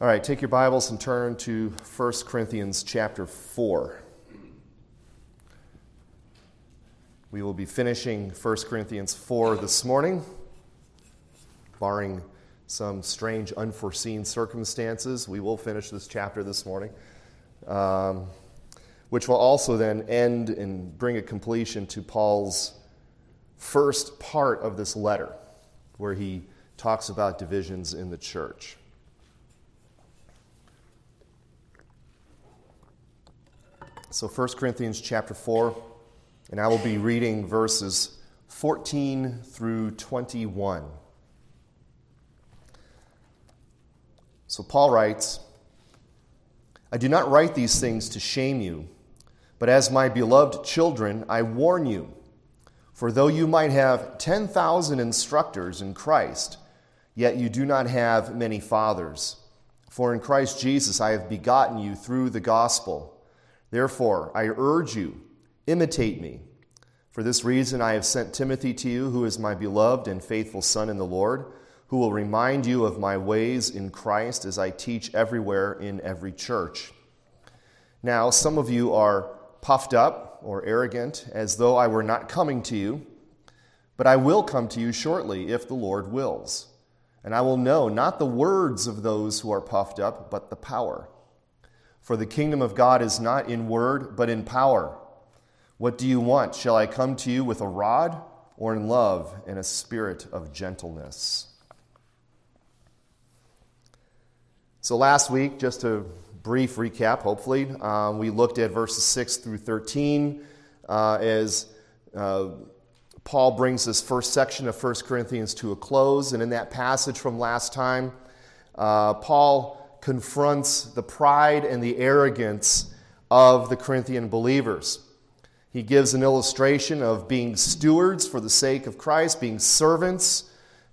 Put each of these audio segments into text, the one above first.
All right, take your Bibles and turn to 1 Corinthians chapter 4. We will be finishing 1 Corinthians 4 this morning, barring some strange, unforeseen circumstances. We will finish this chapter this morning, um, which will also then end and bring a completion to Paul's first part of this letter, where he talks about divisions in the church. So 1 Corinthians chapter 4, and I will be reading verses 14 through 21. So Paul writes, I do not write these things to shame you, but as my beloved children, I warn you. For though you might have 10,000 instructors in Christ, yet you do not have many fathers. For in Christ Jesus I have begotten you through the gospel. Therefore, I urge you, imitate me. For this reason, I have sent Timothy to you, who is my beloved and faithful son in the Lord, who will remind you of my ways in Christ as I teach everywhere in every church. Now, some of you are puffed up or arrogant, as though I were not coming to you, but I will come to you shortly, if the Lord wills. And I will know not the words of those who are puffed up, but the power. For the kingdom of God is not in word, but in power. What do you want? Shall I come to you with a rod, or in love and a spirit of gentleness? So, last week, just a brief recap, hopefully, um, we looked at verses 6 through 13 uh, as uh, Paul brings this first section of 1 Corinthians to a close. And in that passage from last time, uh, Paul confronts the pride and the arrogance of the Corinthian believers. He gives an illustration of being stewards for the sake of Christ, being servants,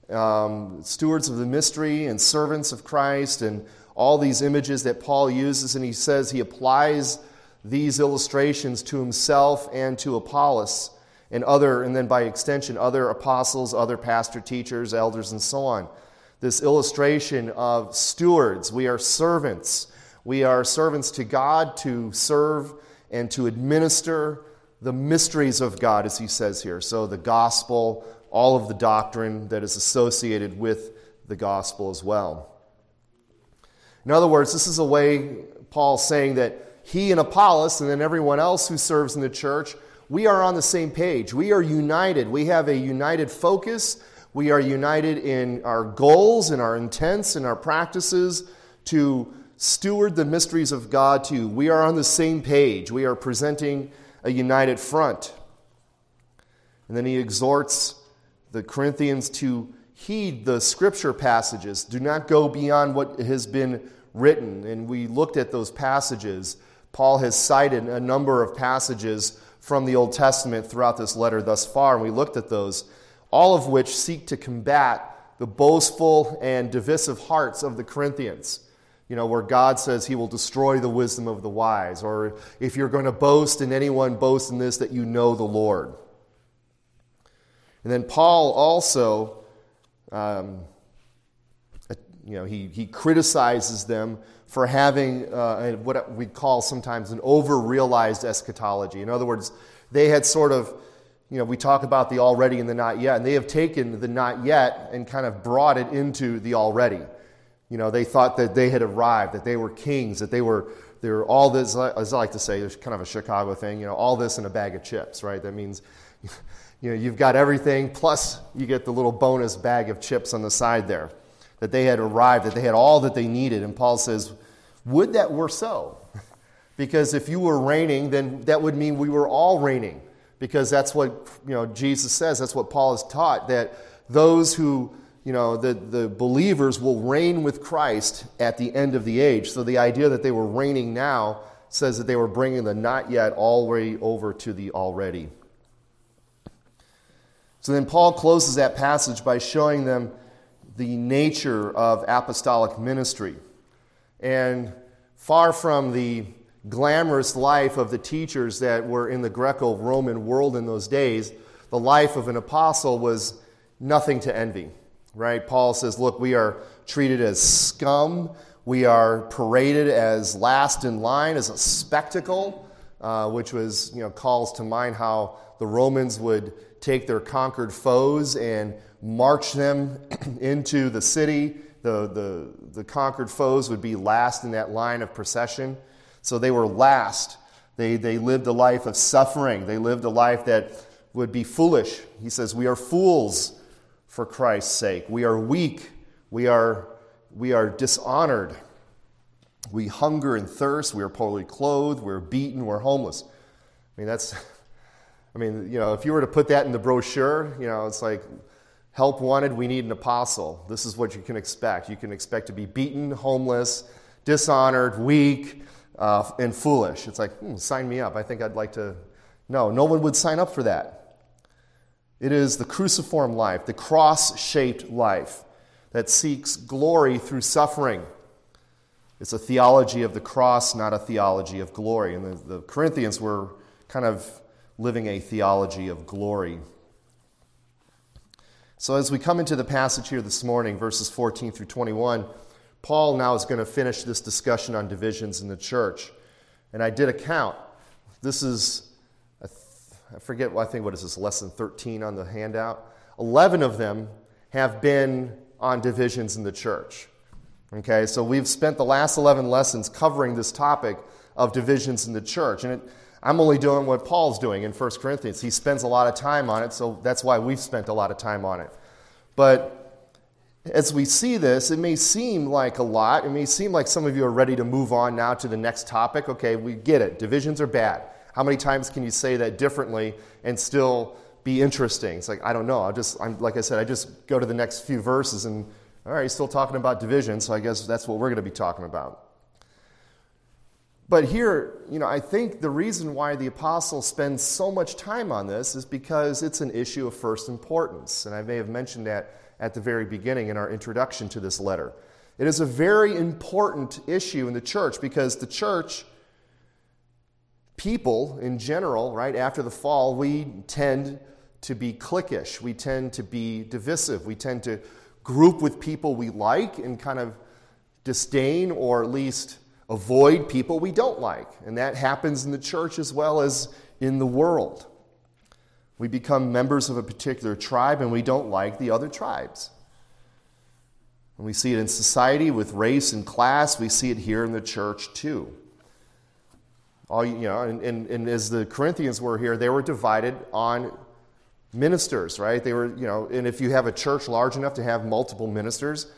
um, stewards of the mystery, and servants of Christ, and all these images that Paul uses. And he says he applies these illustrations to himself and to Apollos and other, and then by extension, other apostles, other pastor teachers, elders, and so on this illustration of stewards. We are servants. We are servants to God to serve and to administer the mysteries of God, as he says here. So, the gospel, all of the doctrine that is associated with the gospel as well. In other words, this is a way Paul's saying that he and Apollos, and then everyone else who serves in the church, we are on the same page. We are united. We have a united focus we are united in our goals and our intents and our practices to steward the mysteries of God to. We are on the same page. We are presenting a united front. And then he exhorts the Corinthians to heed the scripture passages. Do not go beyond what has been written. And we looked at those passages. Paul has cited a number of passages from the Old Testament throughout this letter thus far, and we looked at those all of which seek to combat the boastful and divisive hearts of the Corinthians. You know, where God says he will destroy the wisdom of the wise, or if you're going to boast in anyone, boast in this that you know the Lord. And then Paul also, um, you know, he, he criticizes them for having uh, what we call sometimes an over realized eschatology. In other words, they had sort of you know, we talk about the already and the not yet, and they have taken the not yet and kind of brought it into the already. You know, they thought that they had arrived, that they were kings, that they were, they were all this, as I like to say, there's kind of a Chicago thing, you know, all this in a bag of chips, right? That means, you know, you've got everything, plus you get the little bonus bag of chips on the side there. That they had arrived, that they had all that they needed. And Paul says, Would that were so. because if you were reigning, then that would mean we were all reigning because that's what you know Jesus says. That's what Paul has taught that those who you know the, the believers will reign with Christ at the end of the age. So the idea that they were reigning now says that they were bringing the not yet way over to the already. So then Paul closes that passage by showing them the nature of apostolic ministry. And far from the glamorous life of the teachers that were in the Greco Roman world in those days, the life of an apostle was nothing to envy, right? Paul says, Look, we are treated as scum. We are paraded as last in line, as a spectacle, uh, which was, you know, calls to mind how the Romans would take their conquered foes and march them into the city. The, the, the conquered foes would be last in that line of procession. So they were last. They, they lived a life of suffering. They lived a life that would be foolish. He says, We are fools for Christ's sake. We are weak. We are, we are dishonored. We hunger and thirst. We are poorly clothed. We're beaten. We're homeless. I mean, that's, I mean, you know, if you were to put that in the brochure, you know, it's like, help wanted, we need an apostle. This is what you can expect. You can expect to be beaten, homeless, dishonored, weak, uh, and foolish. It's like, hmm, sign me up. I think I'd like to. No, no one would sign up for that. It is the cruciform life, the cross shaped life that seeks glory through suffering. It's a theology of the cross, not a theology of glory. And the, the Corinthians were kind of living a theology of glory. So, as we come into the passage here this morning, verses 14 through 21, Paul now is going to finish this discussion on divisions in the church. And I did a count. This is, I forget, I think what is this, lesson 13 on the handout? 11 of them have been on divisions in the church. Okay, so we've spent the last 11 lessons covering this topic of divisions in the church. And it, I'm only doing what Paul's doing in 1 Corinthians. He spends a lot of time on it, so that's why we've spent a lot of time on it. But as we see this, it may seem like a lot. It may seem like some of you are ready to move on now to the next topic. Okay, we get it. Divisions are bad. How many times can you say that differently and still be interesting? It's like, I don't know. I'll just, I'm, like I said, I just go to the next few verses and, all right, he's still talking about division, so I guess that's what we're going to be talking about. But here, you know, I think the reason why the apostle spends so much time on this is because it's an issue of first importance. And I may have mentioned that at the very beginning in our introduction to this letter. It is a very important issue in the church because the church, people in general, right, after the fall, we tend to be cliquish. We tend to be divisive. We tend to group with people we like and kind of disdain or at least avoid people we don't like. And that happens in the church as well as in the world. We become members of a particular tribe and we don't like the other tribes. And we see it in society with race and class. We see it here in the church too. All, you know, and, and, and as the Corinthians were here, they were divided on ministers, right? They were, you know, and if you have a church large enough to have multiple ministers,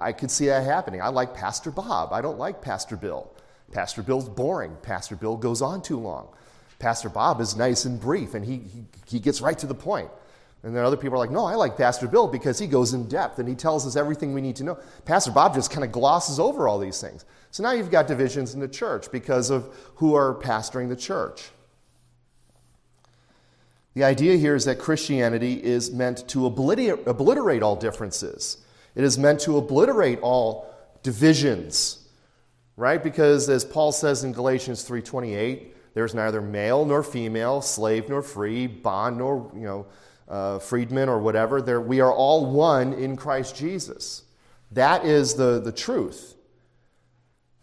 I could see that happening. I like Pastor Bob. I don't like Pastor Bill. Pastor Bill's boring. Pastor Bill goes on too long. Pastor Bob is nice and brief and he, he, he gets right to the point. And then other people are like, no, I like Pastor Bill because he goes in depth and he tells us everything we need to know. Pastor Bob just kind of glosses over all these things. So now you've got divisions in the church because of who are pastoring the church. The idea here is that Christianity is meant to obliterate, obliterate all differences. It is meant to obliterate all divisions, right? Because as Paul says in Galatians 3:28, there's neither male nor female, slave nor free, bond nor, you know, uh, freedman or whatever. There, we are all one in Christ Jesus. That is the, the truth.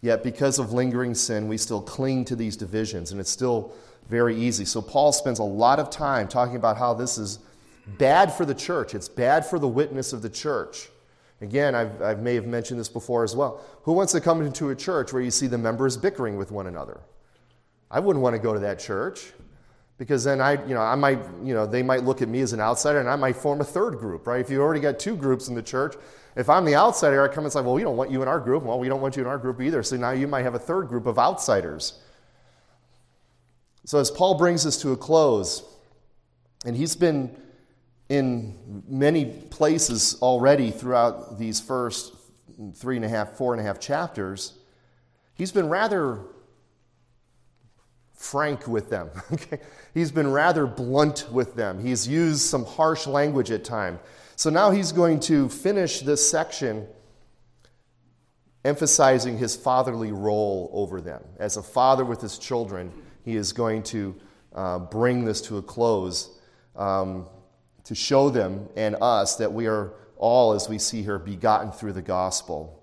Yet, because of lingering sin, we still cling to these divisions, and it's still very easy. So, Paul spends a lot of time talking about how this is bad for the church, it's bad for the witness of the church. Again, I've, I may have mentioned this before as well. Who wants to come into a church where you see the members bickering with one another? I wouldn't want to go to that church because then I, you know, I might, you know, they might look at me as an outsider and I might form a third group, right? If you already got two groups in the church, if I'm the outsider, I come and say, well, we don't want you in our group. Well, we don't want you in our group either. So now you might have a third group of outsiders. So as Paul brings us to a close, and he's been in many places already throughout these first three and a half, four and a half chapters, he's been rather frank with them. Okay? He's been rather blunt with them. He's used some harsh language at times. So now he's going to finish this section emphasizing his fatherly role over them. As a father with his children, he is going to uh, bring this to a close um, to show them and us that we are all, as we see here, begotten through the gospel.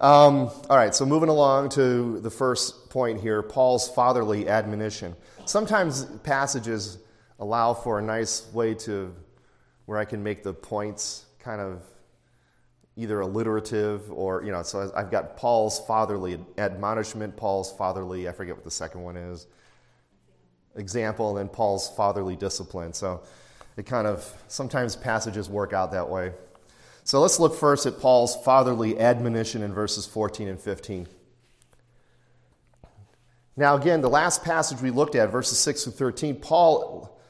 Um, all right, so moving along to the first point here Paul's fatherly admonition. Sometimes passages allow for a nice way to where I can make the points kind of either alliterative or, you know, so I've got Paul's fatherly admonishment, Paul's fatherly, I forget what the second one is, example, and then Paul's fatherly discipline. So it kind of, sometimes passages work out that way. So let's look first at Paul's fatherly admonition in verses 14 and 15. Now, again, the last passage we looked at, verses 6 through 13, Paul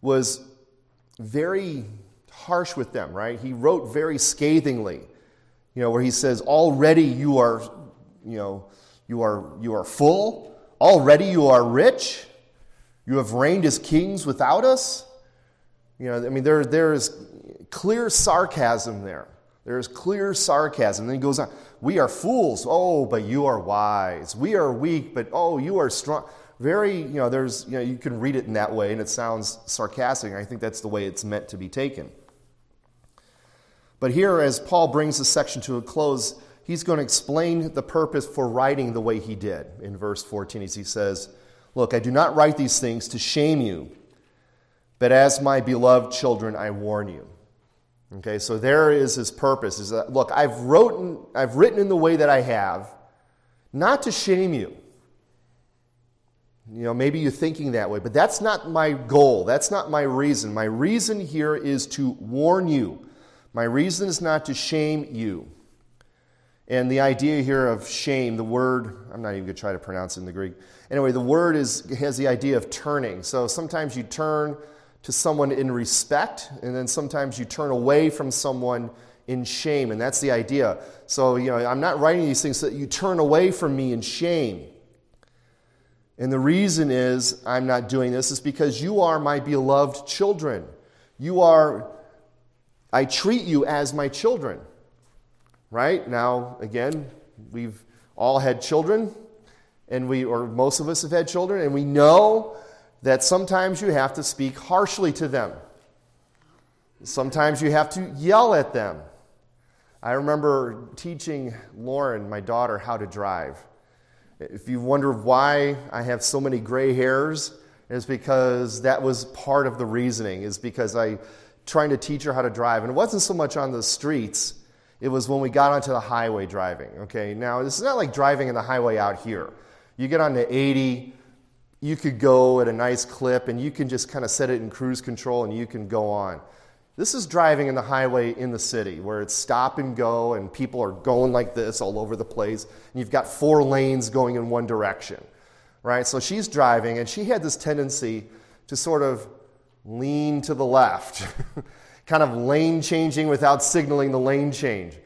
was very harsh with them, right? He wrote very scathingly, you know, where he says, Already you are, you know, you are, you are full. Already you are rich. You have reigned as kings without us. You know, I mean, there, there is clear sarcasm there. There is clear sarcasm. Then he goes on, We are fools, oh, but you are wise. We are weak, but oh, you are strong. Very, you know, there's, you know, you can read it in that way and it sounds sarcastic. I think that's the way it's meant to be taken. But here, as Paul brings this section to a close, he's going to explain the purpose for writing the way he did in verse 14 as he says, Look, I do not write these things to shame you, but as my beloved children, I warn you. Okay, so there is his purpose is that, look, I've, written, I've written in the way that I have, not to shame you. You know, maybe you're thinking that way, but that's not my goal. That's not my reason. My reason here is to warn you. My reason is not to shame you. And the idea here of shame, the word, I'm not even going to try to pronounce it in the Greek. Anyway, the word is, has the idea of turning. So sometimes you turn to someone in respect, and then sometimes you turn away from someone in shame, and that's the idea. So, you know, I'm not writing these things so that you turn away from me in shame. And the reason is I'm not doing this is because you are my beloved children. You are, I treat you as my children. Right? Now, again, we've all had children, and we, or most of us have had children, and we know that sometimes you have to speak harshly to them. Sometimes you have to yell at them. I remember teaching Lauren, my daughter, how to drive. If you wonder why I have so many gray hairs, it's because that was part of the reasoning, is because I trying to teach her how to drive. And it wasn't so much on the streets, it was when we got onto the highway driving. Okay, now this is not like driving in the highway out here. You get onto 80, you could go at a nice clip and you can just kind of set it in cruise control and you can go on. This is driving in the highway in the city where it's stop and go and people are going like this all over the place. And you've got four lanes going in one direction, right? So she's driving and she had this tendency to sort of lean to the left, kind of lane changing without signaling the lane change.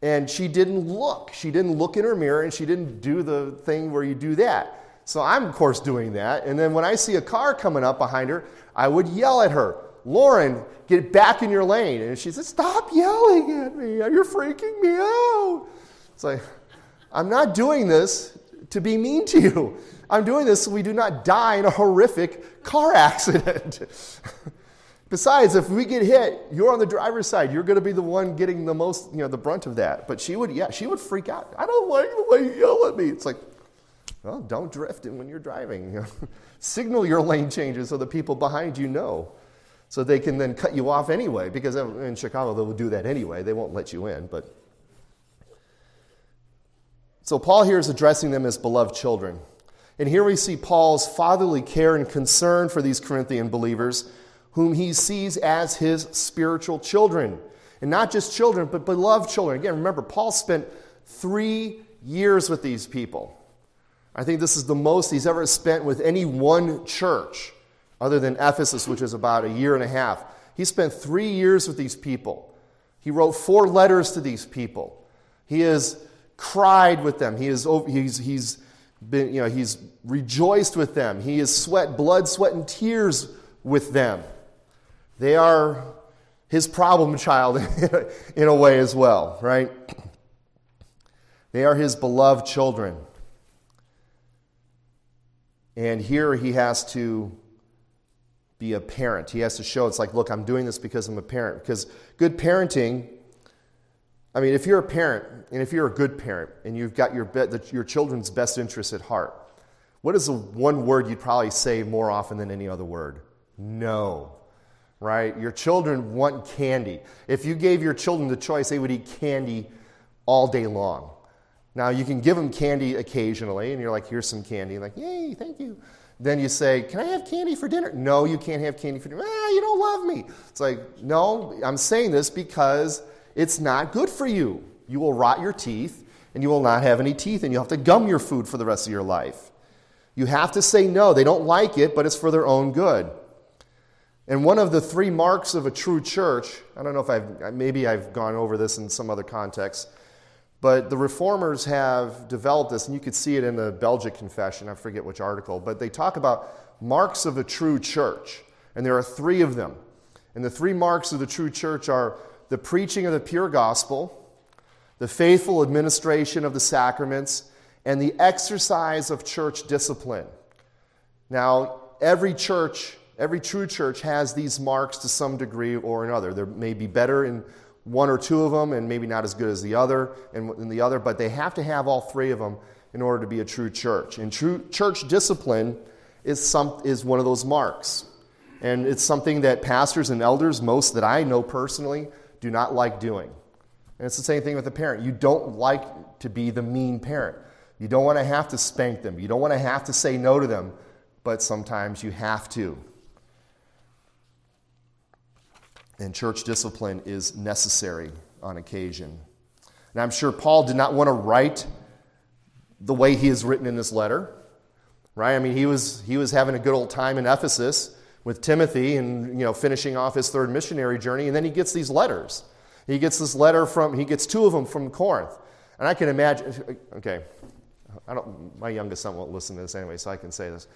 And she didn't look. She didn't look in her mirror and she didn't do the thing where you do that. So I'm, of course, doing that. And then when I see a car coming up behind her, I would yell at her, Lauren, get back in your lane. And she said, Stop yelling at me. You're freaking me out. It's like, I'm not doing this to be mean to you. I'm doing this so we do not die in a horrific car accident. Besides, if we get hit, you're on the driver's side. You're going to be the one getting the most, you know, the brunt of that. But she would, yeah, she would freak out. I don't like the way you yell at me. It's like, well, don't drift when you're driving. Signal your lane changes so the people behind you know. So they can then cut you off anyway, because in Chicago they will do that anyway. They won't let you in. But so Paul here is addressing them as beloved children. And here we see Paul's fatherly care and concern for these Corinthian believers, whom he sees as his spiritual children. And not just children, but beloved children. Again, remember, Paul spent three years with these people. I think this is the most he's ever spent with any one church, other than Ephesus, which is about a year and a half. He spent three years with these people. He wrote four letters to these people. He has cried with them. He has, he's, he's, been, you know, he's rejoiced with them. He has sweat blood, sweat, and tears with them. They are his problem child in a way as well, right? They are his beloved children. And here he has to be a parent. He has to show it's like, look, I'm doing this because I'm a parent. Because good parenting I mean, if you're a parent, and if you're a good parent, and you've got your, be- your children's best interests at heart, what is the one word you'd probably say more often than any other word? No. Right? Your children want candy. If you gave your children the choice, they would eat candy all day long. Now, you can give them candy occasionally, and you're like, here's some candy. Like, yay, thank you. Then you say, Can I have candy for dinner? No, you can't have candy for dinner. Ah, you don't love me. It's like, No, I'm saying this because it's not good for you. You will rot your teeth, and you will not have any teeth, and you'll have to gum your food for the rest of your life. You have to say no. They don't like it, but it's for their own good. And one of the three marks of a true church, I don't know if I've, maybe I've gone over this in some other context, but the reformers have developed this, and you could see it in the Belgic Confession. I forget which article, but they talk about marks of a true church. And there are three of them. And the three marks of the true church are the preaching of the pure gospel, the faithful administration of the sacraments, and the exercise of church discipline. Now, every church, every true church has these marks to some degree or another. There may be better in one or two of them and maybe not as good as the other and the other, but they have to have all three of them in order to be a true church. And true church discipline is, some, is one of those marks. And it's something that pastors and elders, most that I know personally, do not like doing. And it's the same thing with a parent. You don't like to be the mean parent. You don't want to have to spank them. You don't want to have to say no to them, but sometimes you have to. And church discipline is necessary on occasion. And I'm sure Paul did not want to write the way he is written in this letter, right? I mean, he was, he was having a good old time in Ephesus with Timothy and, you know, finishing off his third missionary journey, and then he gets these letters. He gets this letter from, he gets two of them from Corinth. And I can imagine, okay, I don't, my youngest son won't listen to this anyway, so I can say this.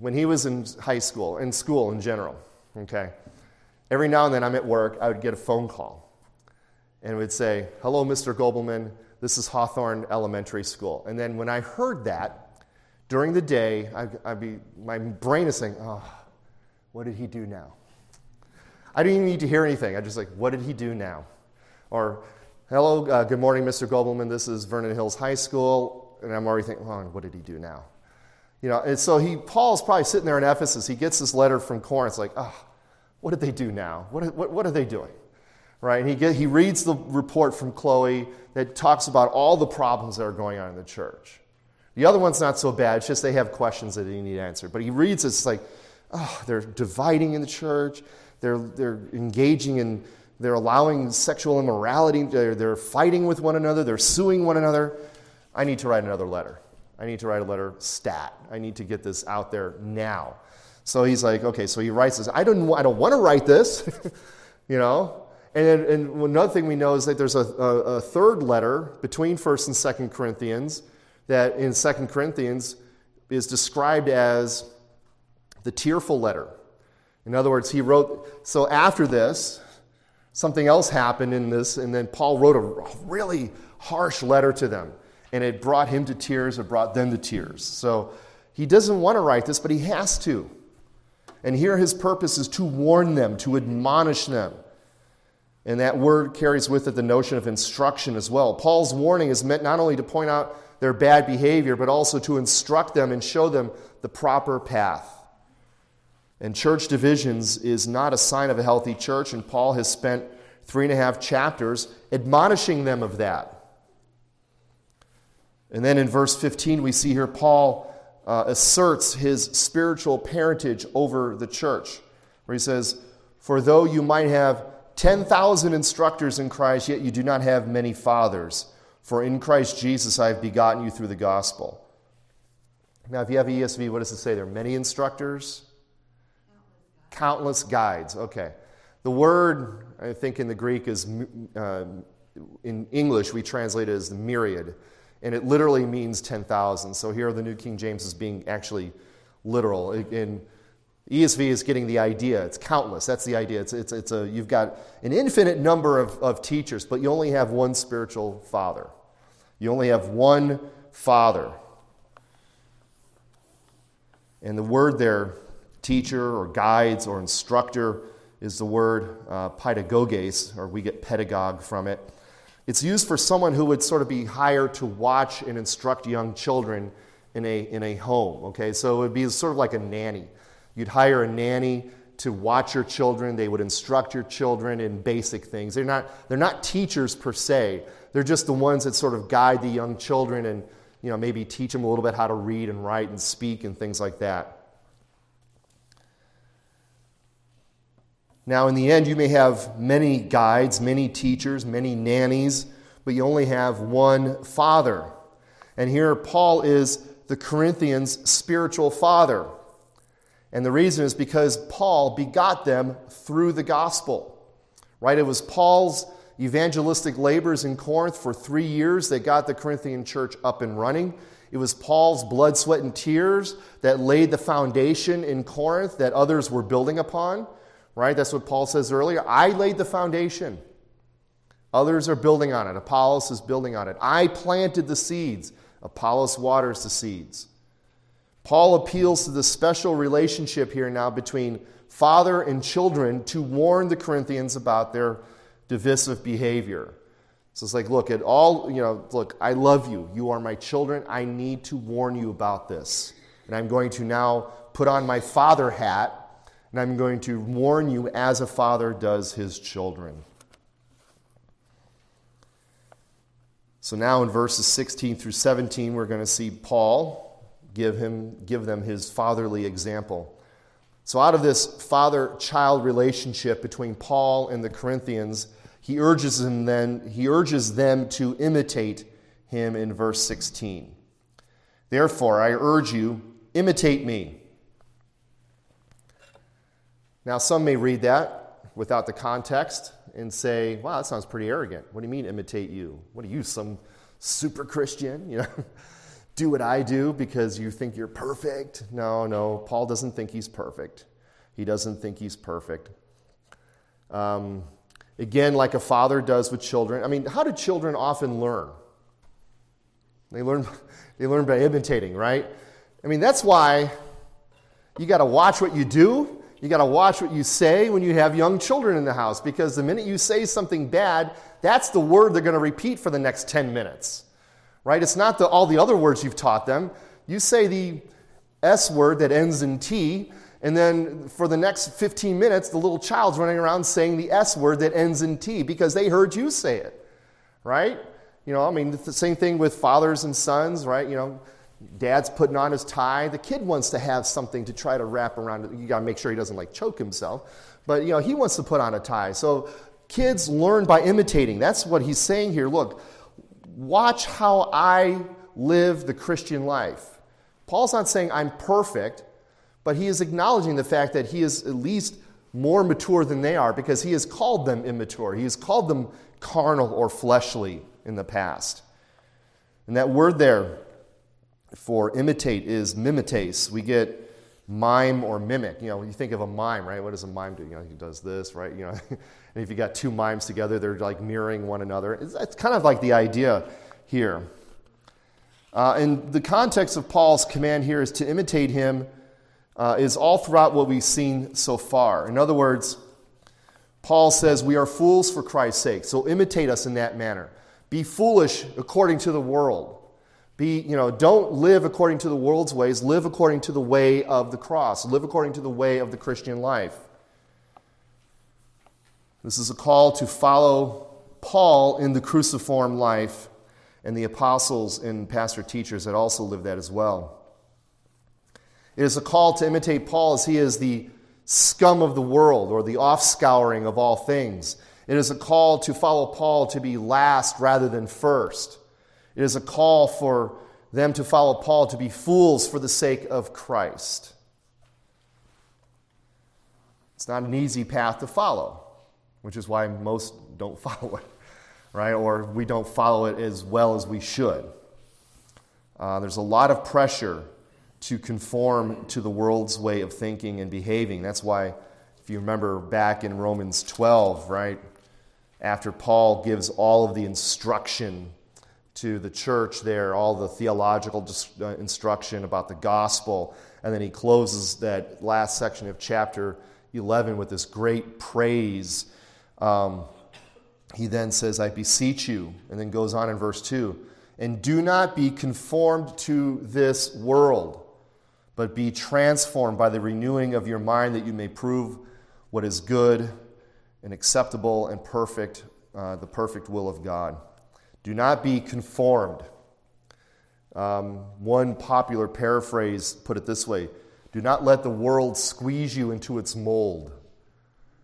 When he was in high school, in school in general, okay, every now and then I'm at work, I would get a phone call and it would say, Hello, Mr. Gobelman, this is Hawthorne Elementary School. And then when I heard that during the day, I'd, I'd be, my brain is saying, Oh, what did he do now? I didn't even need to hear anything. I just like, What did he do now? Or, Hello, uh, good morning, Mr. Gobelman, this is Vernon Hills High School. And I'm already thinking, Oh, what did he do now? You know, and so he, Paul's probably sitting there in Ephesus. He gets this letter from Corinth, like, oh, what did they do now? What, what, what are they doing? Right? And he, get, he reads the report from Chloe that talks about all the problems that are going on in the church. The other one's not so bad, it's just they have questions that they need answered. But he reads it's like, oh, they're dividing in the church, they're, they're engaging in, they're allowing sexual immorality, they're, they're fighting with one another, they're suing one another. I need to write another letter. I need to write a letter stat. I need to get this out there now. So he's like, okay, so he writes this. I don't, I don't want to write this, you know. And, and another thing we know is that there's a, a, a third letter between 1st and 2nd Corinthians that in 2nd Corinthians is described as the tearful letter. In other words, he wrote, so after this, something else happened in this, and then Paul wrote a really harsh letter to them. And it brought him to tears, it brought them to tears. So he doesn't want to write this, but he has to. And here his purpose is to warn them, to admonish them. And that word carries with it the notion of instruction as well. Paul's warning is meant not only to point out their bad behavior, but also to instruct them and show them the proper path. And church divisions is not a sign of a healthy church, and Paul has spent three and a half chapters admonishing them of that. And then in verse 15, we see here Paul uh, asserts his spiritual parentage over the church, where he says, For though you might have 10,000 instructors in Christ, yet you do not have many fathers. For in Christ Jesus I have begotten you through the gospel. Now, if you have ESV, what does it say there? Many instructors? Countless guides. Okay. The word, I think, in the Greek is, uh, in English, we translate it as myriad and it literally means 10,000. So here the New King James is being actually literal. In ESV is getting the idea. It's countless. That's the idea. It's, it's, it's a, you've got an infinite number of, of teachers, but you only have one spiritual father. You only have one father. And the word there, teacher or guides or instructor, is the word uh, pedagoges, or we get pedagogue from it. It's used for someone who would sort of be hired to watch and instruct young children in a, in a home. Okay, so it would be sort of like a nanny. You'd hire a nanny to watch your children. They would instruct your children in basic things. They're not, they're not teachers per se. They're just the ones that sort of guide the young children and you know, maybe teach them a little bit how to read and write and speak and things like that. Now, in the end, you may have many guides, many teachers, many nannies, but you only have one father. And here, Paul is the Corinthians' spiritual father. And the reason is because Paul begot them through the gospel. Right? It was Paul's evangelistic labors in Corinth for three years that got the Corinthian church up and running. It was Paul's blood, sweat, and tears that laid the foundation in Corinth that others were building upon. Right? That's what Paul says earlier. I laid the foundation. Others are building on it. Apollos is building on it. I planted the seeds. Apollos waters the seeds. Paul appeals to the special relationship here now between father and children to warn the Corinthians about their divisive behavior. So it's like, look, at all, you know, look, I love you. You are my children. I need to warn you about this. And I'm going to now put on my father hat and I'm going to warn you as a father does his children. So now in verses 16 through 17, we're going to see Paul give, him, give them his fatherly example. So, out of this father child relationship between Paul and the Corinthians, he urges them then he urges them to imitate him in verse 16. Therefore, I urge you, imitate me. Now, some may read that without the context and say, wow, that sounds pretty arrogant. What do you mean, imitate you? What are you, some super Christian? You know? do what I do because you think you're perfect. No, no, Paul doesn't think he's perfect. He doesn't think he's perfect. Um, again, like a father does with children. I mean, how do children often learn? They learn, they learn by imitating, right? I mean, that's why you got to watch what you do. You got to watch what you say when you have young children in the house because the minute you say something bad, that's the word they're going to repeat for the next 10 minutes right? It's not the, all the other words you've taught them. You say the S word that ends in T, and then for the next 15 minutes, the little child's running around saying the S word that ends in T because they heard you say it, right? You know, I mean, the same thing with fathers and sons, right? You know, dad's putting on his tie. The kid wants to have something to try to wrap around. You got to make sure he doesn't like choke himself. But, you know, he wants to put on a tie. So kids learn by imitating. That's what he's saying here. Look, watch how I live the Christian life. Paul's not saying I'm perfect, but he is acknowledging the fact that he is at least more mature than they are because he has called them immature. He has called them carnal or fleshly in the past. And that word there for imitate is mimetes. We get mime or mimic. You know, you think of a mime, right? What does a mime do? You know, he does this, right? You know, and if you got two mimes together, they're like mirroring one another. It's, it's kind of like the idea here. Uh, and the context of Paul's command here is to imitate him, uh, is all throughout what we've seen so far. In other words, Paul says, We are fools for Christ's sake, so imitate us in that manner. Be foolish according to the world. Be, you know, don't live according to the world's ways, live according to the way of the cross, live according to the way of the Christian life. This is a call to follow Paul in the cruciform life and the apostles and pastor teachers that also live that as well. It is a call to imitate Paul as he is the scum of the world or the offscouring of all things. It is a call to follow Paul to be last rather than first. It is a call for them to follow Paul to be fools for the sake of Christ. It's not an easy path to follow, which is why most don't follow it, right? Or we don't follow it as well as we should. Uh, there's a lot of pressure to conform to the world's way of thinking and behaving. That's why, if you remember back in Romans 12, right, after Paul gives all of the instruction to the church there, all the theological uh, instruction about the gospel. And then he closes that last section of chapter 11 with this great praise. Um, he then says, I beseech you, and then goes on in verse 2 and do not be conformed to this world, but be transformed by the renewing of your mind that you may prove what is good and acceptable and perfect, uh, the perfect will of God. Do not be conformed. Um, one popular paraphrase put it this way Do not let the world squeeze you into its mold.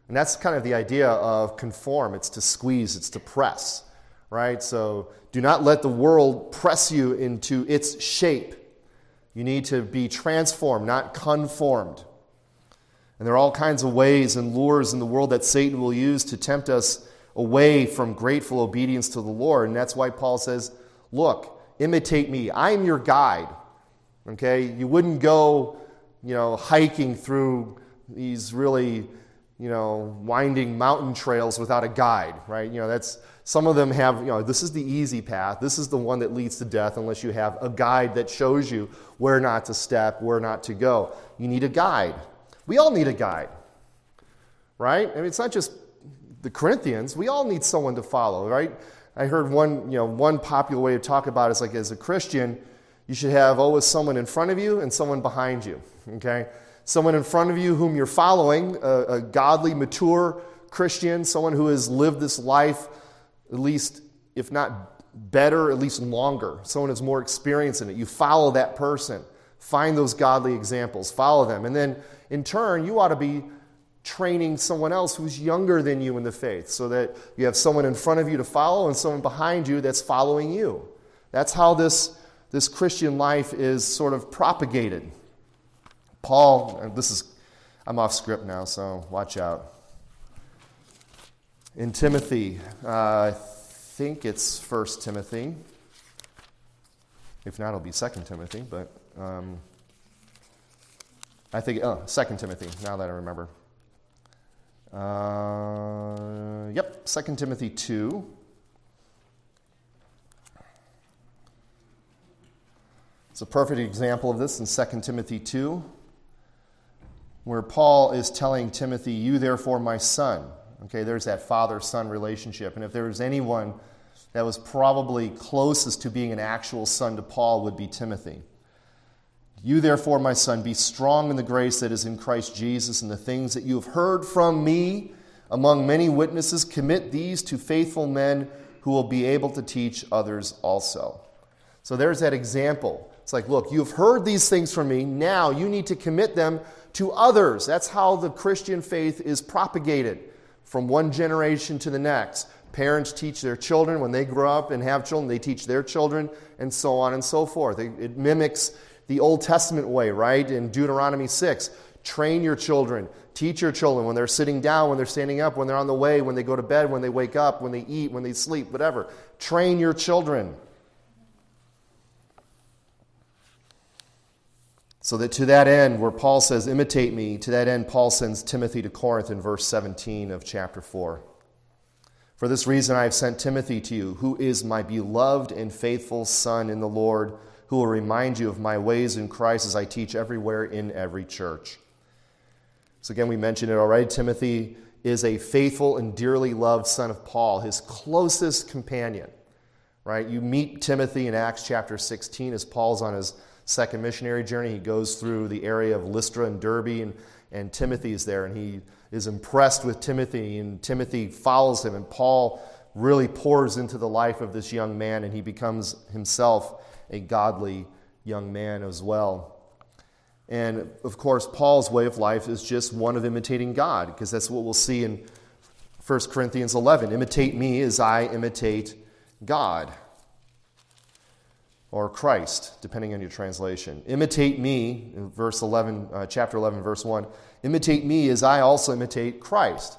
And that's kind of the idea of conform it's to squeeze, it's to press, right? So do not let the world press you into its shape. You need to be transformed, not conformed. And there are all kinds of ways and lures in the world that Satan will use to tempt us away from grateful obedience to the Lord. And that's why Paul says, Look, imitate me. I'm your guide. Okay? You wouldn't go, you know, hiking through these really, you know, winding mountain trails without a guide, right? You know, that's some of them have, you know, this is the easy path. This is the one that leads to death unless you have a guide that shows you where not to step, where not to go. You need a guide. We all need a guide, right? I mean, it's not just the Corinthians. We all need someone to follow, right? I heard one, you know, one popular way to talk about it is like as a Christian, you should have always someone in front of you and someone behind you, okay? Someone in front of you whom you're following, a, a godly, mature Christian, someone who has lived this life at least, if not better, at least longer. Someone who's more experienced in it. You follow that person. Find those godly examples, follow them. And then in turn, you ought to be training someone else who's younger than you in the faith so that you have someone in front of you to follow and someone behind you that's following you. That's how this, this Christian life is sort of propagated. Paul, this is, I'm off script now, so watch out. In Timothy, uh, I think it's First Timothy. If not, it'll be Second Timothy, but um, I think, oh, 2 Timothy, now that I remember. Uh, yep, 2 Timothy 2. It's a perfect example of this in 2 Timothy 2, where Paul is telling Timothy, You therefore, my son. Okay, there's that father son relationship. And if there was anyone that was probably closest to being an actual son to Paul, would be Timothy. You, therefore, my son, be strong in the grace that is in Christ Jesus, and the things that you have heard from me among many witnesses, commit these to faithful men who will be able to teach others also. So there's that example. It's like, look, you've heard these things from me. Now you need to commit them to others. That's how the Christian faith is propagated from one generation to the next. Parents teach their children when they grow up and have children, they teach their children, and so on and so forth. It mimics the Old Testament way, right? In Deuteronomy 6, train your children, teach your children when they're sitting down, when they're standing up, when they're on the way, when they go to bed, when they wake up, when they eat, when they sleep, whatever. Train your children. So that to that end, where Paul says, imitate me, to that end, Paul sends Timothy to Corinth in verse 17 of chapter 4. For this reason, I have sent Timothy to you, who is my beloved and faithful son in the Lord who will remind you of my ways in Christ as I teach everywhere in every church. So, again, we mentioned it already. Timothy is a faithful and dearly loved son of Paul, his closest companion. Right? You meet Timothy in Acts chapter 16 as Paul's on his second missionary journey. He goes through the area of Lystra and Derbe, and, and Timothy is there, and he is impressed with Timothy, and Timothy follows him, and Paul really pours into the life of this young man, and he becomes himself a godly young man as well. And of course, Paul's way of life is just one of imitating God, because that's what we'll see in 1 Corinthians 11. Imitate me as I imitate God. Or Christ, depending on your translation. Imitate me, in verse 11, uh, chapter 11, verse 1. Imitate me as I also imitate Christ.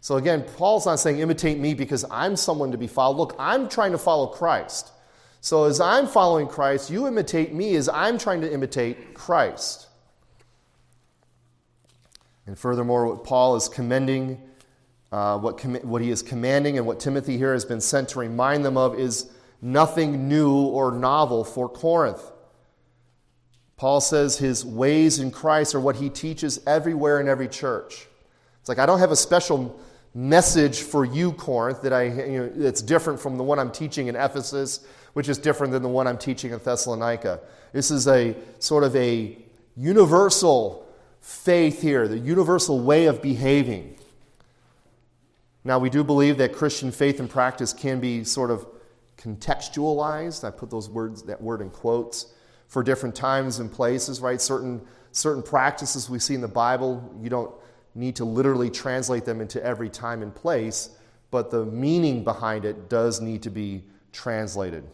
So again, Paul's not saying imitate me because I'm someone to be followed. Look, I'm trying to follow Christ. So, as I'm following Christ, you imitate me as I'm trying to imitate Christ. And furthermore, what Paul is commending, uh, what, com- what he is commanding, and what Timothy here has been sent to remind them of is nothing new or novel for Corinth. Paul says his ways in Christ are what he teaches everywhere in every church. It's like I don't have a special message for you, Corinth, that I, you know, that's different from the one I'm teaching in Ephesus, which is different than the one I'm teaching in Thessalonica. This is a sort of a universal faith here, the universal way of behaving. Now, we do believe that Christian faith and practice can be sort of contextualized. I put those words, that word in quotes, for different times and places, right? Certain, certain practices we see in the Bible, you don't need to literally translate them into every time and place, but the meaning behind it does need to be translated.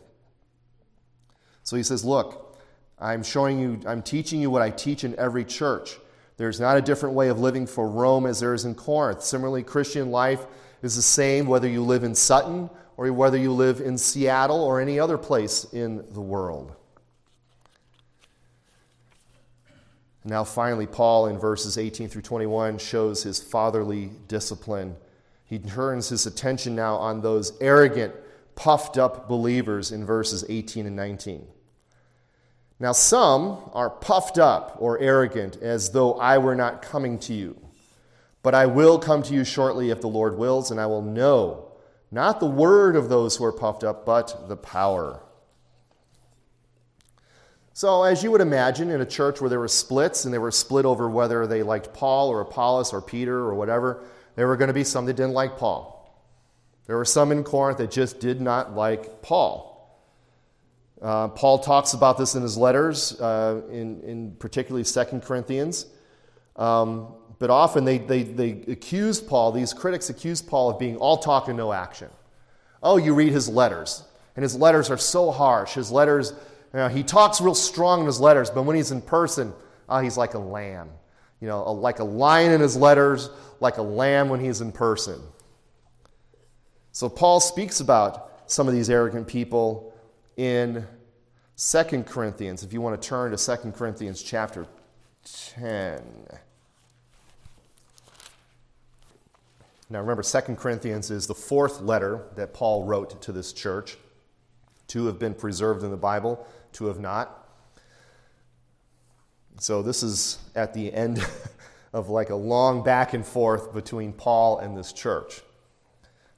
So he says, Look, I'm showing you, I'm teaching you what I teach in every church. There's not a different way of living for Rome as there is in Corinth. Similarly, Christian life is the same whether you live in Sutton or whether you live in Seattle or any other place in the world. Now, finally, Paul in verses 18 through 21 shows his fatherly discipline. He turns his attention now on those arrogant, puffed up believers in verses 18 and 19. Now, some are puffed up or arrogant as though I were not coming to you. But I will come to you shortly if the Lord wills, and I will know not the word of those who are puffed up, but the power. So, as you would imagine, in a church where there were splits, and they were split over whether they liked Paul or Apollos or Peter or whatever, there were going to be some that didn't like Paul. There were some in Corinth that just did not like Paul. Uh, Paul talks about this in his letters, uh, in, in particularly 2 Corinthians. Um, but often they, they, they accuse Paul, these critics accuse Paul of being all talk and no action. Oh, you read his letters, and his letters are so harsh. His letters, you know, he talks real strong in his letters, but when he's in person, oh, he's like a lamb. You know, like a lion in his letters, like a lamb when he's in person. So Paul speaks about some of these arrogant people in 2 Corinthians, if you want to turn to 2 Corinthians chapter 10. Now remember, 2 Corinthians is the fourth letter that Paul wrote to this church. Two have been preserved in the Bible, two have not. So this is at the end of like a long back and forth between Paul and this church.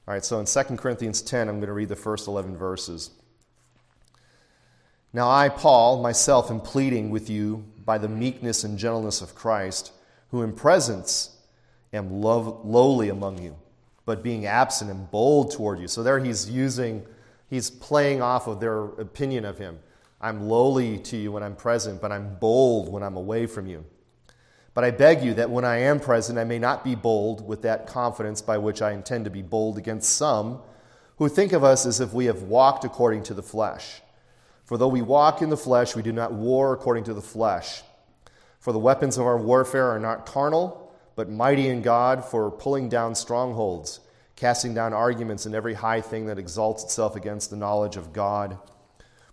All right, so in 2 Corinthians 10, I'm going to read the first 11 verses. Now I, Paul, myself am pleading with you by the meekness and gentleness of Christ, who in presence am love, lowly among you, but being absent am bold toward you. So there he's using, he's playing off of their opinion of him. I'm lowly to you when I'm present, but I'm bold when I'm away from you. But I beg you that when I am present, I may not be bold with that confidence by which I intend to be bold against some who think of us as if we have walked according to the flesh. For though we walk in the flesh, we do not war according to the flesh. For the weapons of our warfare are not carnal, but mighty in God for pulling down strongholds, casting down arguments and every high thing that exalts itself against the knowledge of God,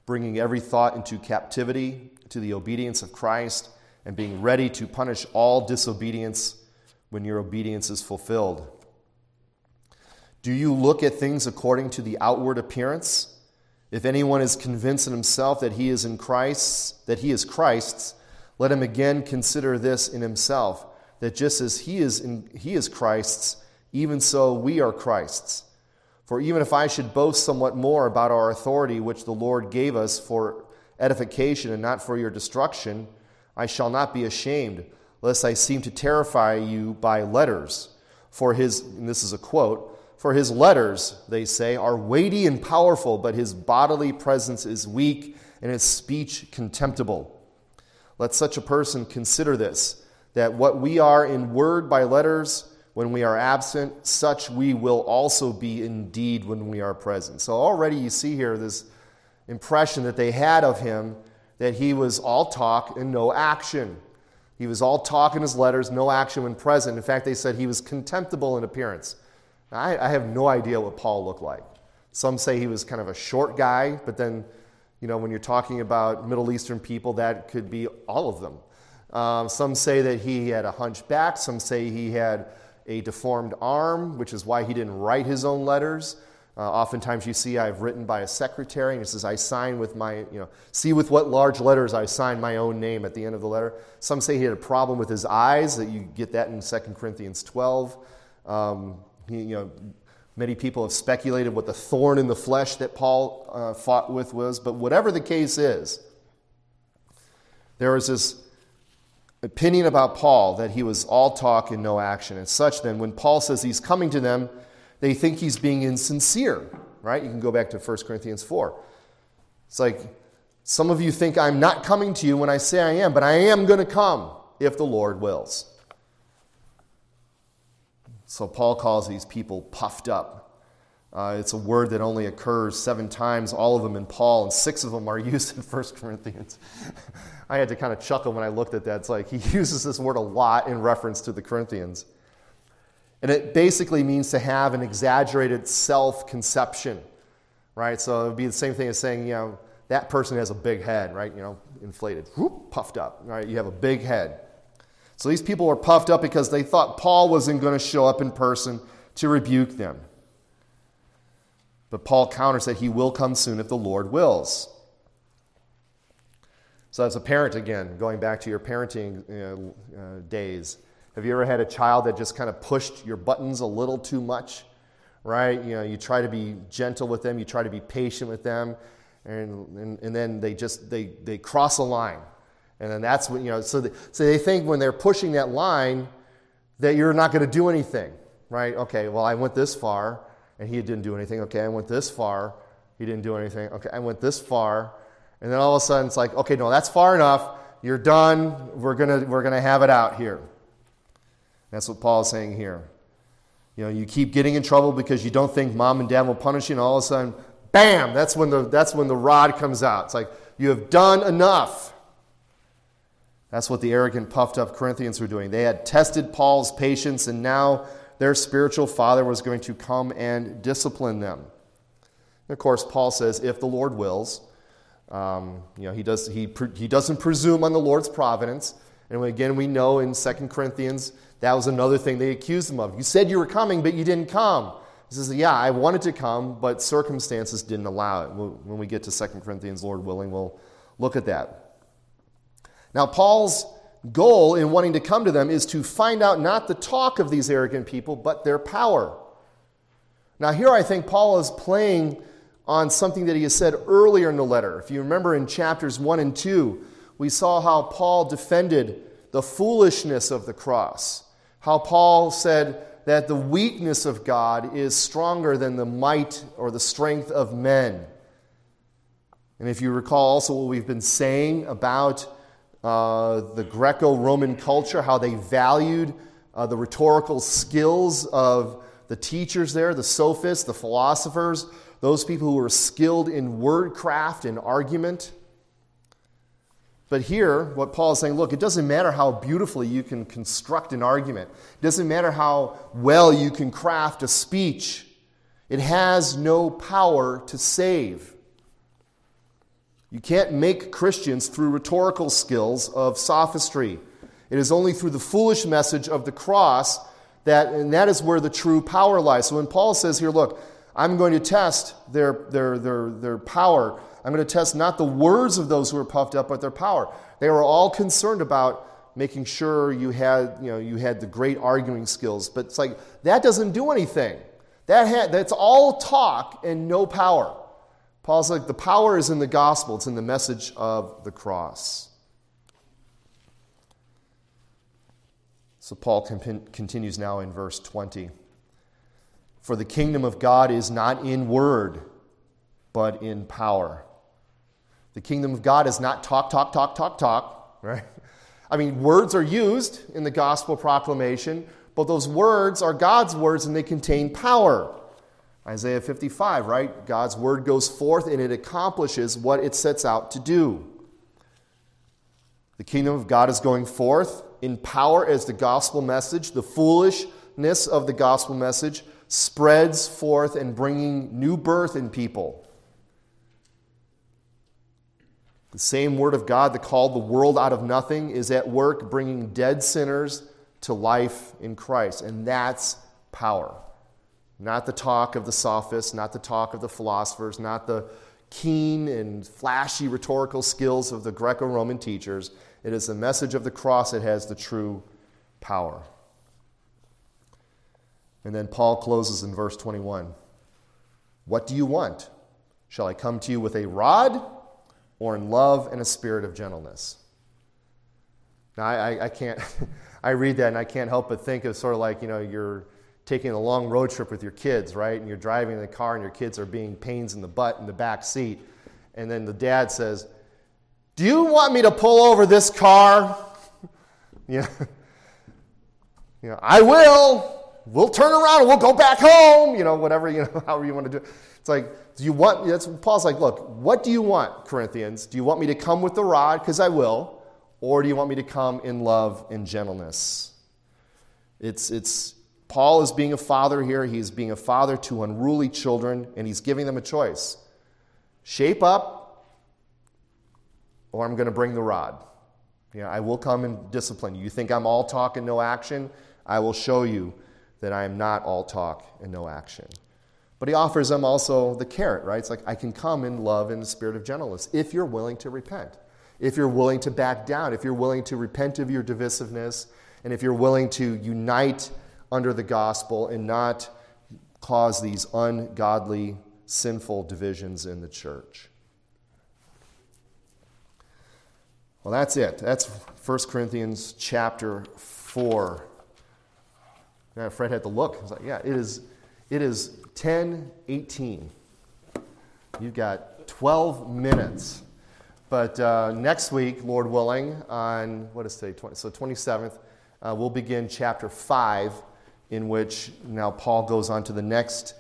bringing every thought into captivity to the obedience of Christ, and being ready to punish all disobedience when your obedience is fulfilled. Do you look at things according to the outward appearance? If anyone is convinced in himself that he is in Christ, that he is Christ's, let him again consider this in himself, that just as he is in, he is Christ's, even so we are Christ's. For even if I should boast somewhat more about our authority which the Lord gave us for edification and not for your destruction, I shall not be ashamed, lest I seem to terrify you by letters. For his, and this is a quote, for his letters, they say, are weighty and powerful, but his bodily presence is weak and his speech contemptible. Let such a person consider this that what we are in word by letters, when we are absent, such we will also be indeed when we are present. So already you see here this impression that they had of him that he was all talk and no action. He was all talk in his letters, no action when present. In fact, they said he was contemptible in appearance. I, I have no idea what Paul looked like. Some say he was kind of a short guy, but then, you know, when you're talking about Middle Eastern people, that could be all of them. Um, some say that he had a hunchback. Some say he had a deformed arm, which is why he didn't write his own letters. Uh, oftentimes you see I've written by a secretary, and it says I sign with my, you know, see with what large letters I sign my own name at the end of the letter. Some say he had a problem with his eyes, that you get that in 2 Corinthians 12. Um, you know, many people have speculated what the thorn in the flesh that Paul uh, fought with was, but whatever the case is, there is this opinion about Paul that he was all talk and no action. And such then, when Paul says he's coming to them, they think he's being insincere, right? You can go back to 1 Corinthians 4. It's like, some of you think I'm not coming to you when I say I am, but I am going to come if the Lord wills. So Paul calls these people puffed up. Uh, it's a word that only occurs seven times, all of them in Paul, and six of them are used in 1 Corinthians. I had to kind of chuckle when I looked at that. It's like he uses this word a lot in reference to the Corinthians. And it basically means to have an exaggerated self conception, right? So it would be the same thing as saying, you know, that person has a big head, right? You know, inflated, whoop, puffed up, right? You have a big head. So these people were puffed up because they thought Paul wasn't going to show up in person to rebuke them. But Paul counters that he will come soon if the Lord wills. So, as a parent, again, going back to your parenting you know, uh, days, have you ever had a child that just kind of pushed your buttons a little too much? Right? You know, you try to be gentle with them, you try to be patient with them, and, and, and then they just they, they cross a line. And then that's when, you know, so they, so they think when they're pushing that line that you're not going to do anything, right? Okay, well, I went this far and he didn't do anything. Okay, I went this far, he didn't do anything. Okay, I went this far. And then all of a sudden it's like, okay, no, that's far enough. You're done. We're going we're to have it out here. That's what Paul is saying here. You know, you keep getting in trouble because you don't think mom and dad will punish you, and all of a sudden, bam, that's when the, that's when the rod comes out. It's like, you have done enough. That's what the arrogant, puffed up Corinthians were doing. They had tested Paul's patience, and now their spiritual father was going to come and discipline them. And of course, Paul says, if the Lord wills, um, you know, he, does, he, he doesn't presume on the Lord's providence. And again, we know in 2 Corinthians that was another thing they accused him of. You said you were coming, but you didn't come. He says, Yeah, I wanted to come, but circumstances didn't allow it. When we get to 2 Corinthians, Lord willing, we'll look at that. Now, Paul's goal in wanting to come to them is to find out not the talk of these arrogant people, but their power. Now, here I think Paul is playing on something that he has said earlier in the letter. If you remember in chapters 1 and 2, we saw how Paul defended the foolishness of the cross how Paul said that the weakness of God is stronger than the might or the strength of men. And if you recall also what we've been saying about uh, the Greco Roman culture, how they valued uh, the rhetorical skills of the teachers there, the sophists, the philosophers, those people who were skilled in wordcraft and argument. But here, what Paul is saying look, it doesn't matter how beautifully you can construct an argument, it doesn't matter how well you can craft a speech, it has no power to save. You can't make Christians through rhetorical skills of sophistry. It is only through the foolish message of the cross that, and that is where the true power lies. So when Paul says here, look, I'm going to test their, their, their, their power I'm going to test not the words of those who are puffed up, but their power. They were all concerned about making sure you had, you know, you had the great arguing skills. But it's like, that doesn't do anything. That had, that's all talk and no power. Paul's like, the power is in the gospel, it's in the message of the cross. So Paul continues now in verse 20. For the kingdom of God is not in word, but in power. The kingdom of God is not talk, talk, talk, talk, talk, right? I mean, words are used in the gospel proclamation, but those words are God's words and they contain power. Isaiah 55, right? God's word goes forth and it accomplishes what it sets out to do. The kingdom of God is going forth in power as the gospel message. The foolishness of the gospel message spreads forth and bringing new birth in people. The same word of God that called the world out of nothing is at work bringing dead sinners to life in Christ. And that's power. Not the talk of the sophists, not the talk of the philosophers, not the keen and flashy rhetorical skills of the Greco Roman teachers. It is the message of the cross that has the true power. And then Paul closes in verse 21 What do you want? Shall I come to you with a rod or in love and a spirit of gentleness? Now, I, I, I can't, I read that and I can't help but think of sort of like, you know, you're taking a long road trip with your kids, right? And you're driving in the car and your kids are being pains in the butt in the back seat. And then the dad says, Do you want me to pull over this car? yeah. You know, I will. We'll turn around and we'll go back home. You know, whatever, you know, however you want to do it. It's like, do you want, that's, Paul's like, look, what do you want, Corinthians? Do you want me to come with the rod? Because I will. Or do you want me to come in love and gentleness? It's, it's, Paul is being a father here. He's being a father to unruly children, and he's giving them a choice shape up, or I'm going to bring the rod. Know, I will come and discipline you. You think I'm all talk and no action? I will show you that I am not all talk and no action. But he offers them also the carrot, right? It's like, I can come in love and the spirit of gentleness if you're willing to repent, if you're willing to back down, if you're willing to repent of your divisiveness, and if you're willing to unite under the gospel and not cause these ungodly, sinful divisions in the church. Well, that's it. That's 1 Corinthians chapter 4. Yeah, Fred had to look. I was like, yeah, it is, it is 10 18. You've got 12 minutes. But uh, next week, Lord willing, on what is today? 20, so 27th, uh, we'll begin chapter 5 in which now Paul goes on to the next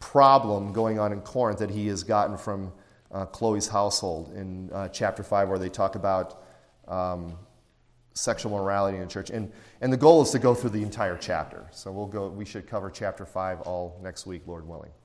problem going on in Corinth that he has gotten from uh, Chloe's household in uh, chapter 5, where they talk about um, sexual morality in the church. And, and the goal is to go through the entire chapter. So we'll go, we should cover chapter 5 all next week, Lord willing.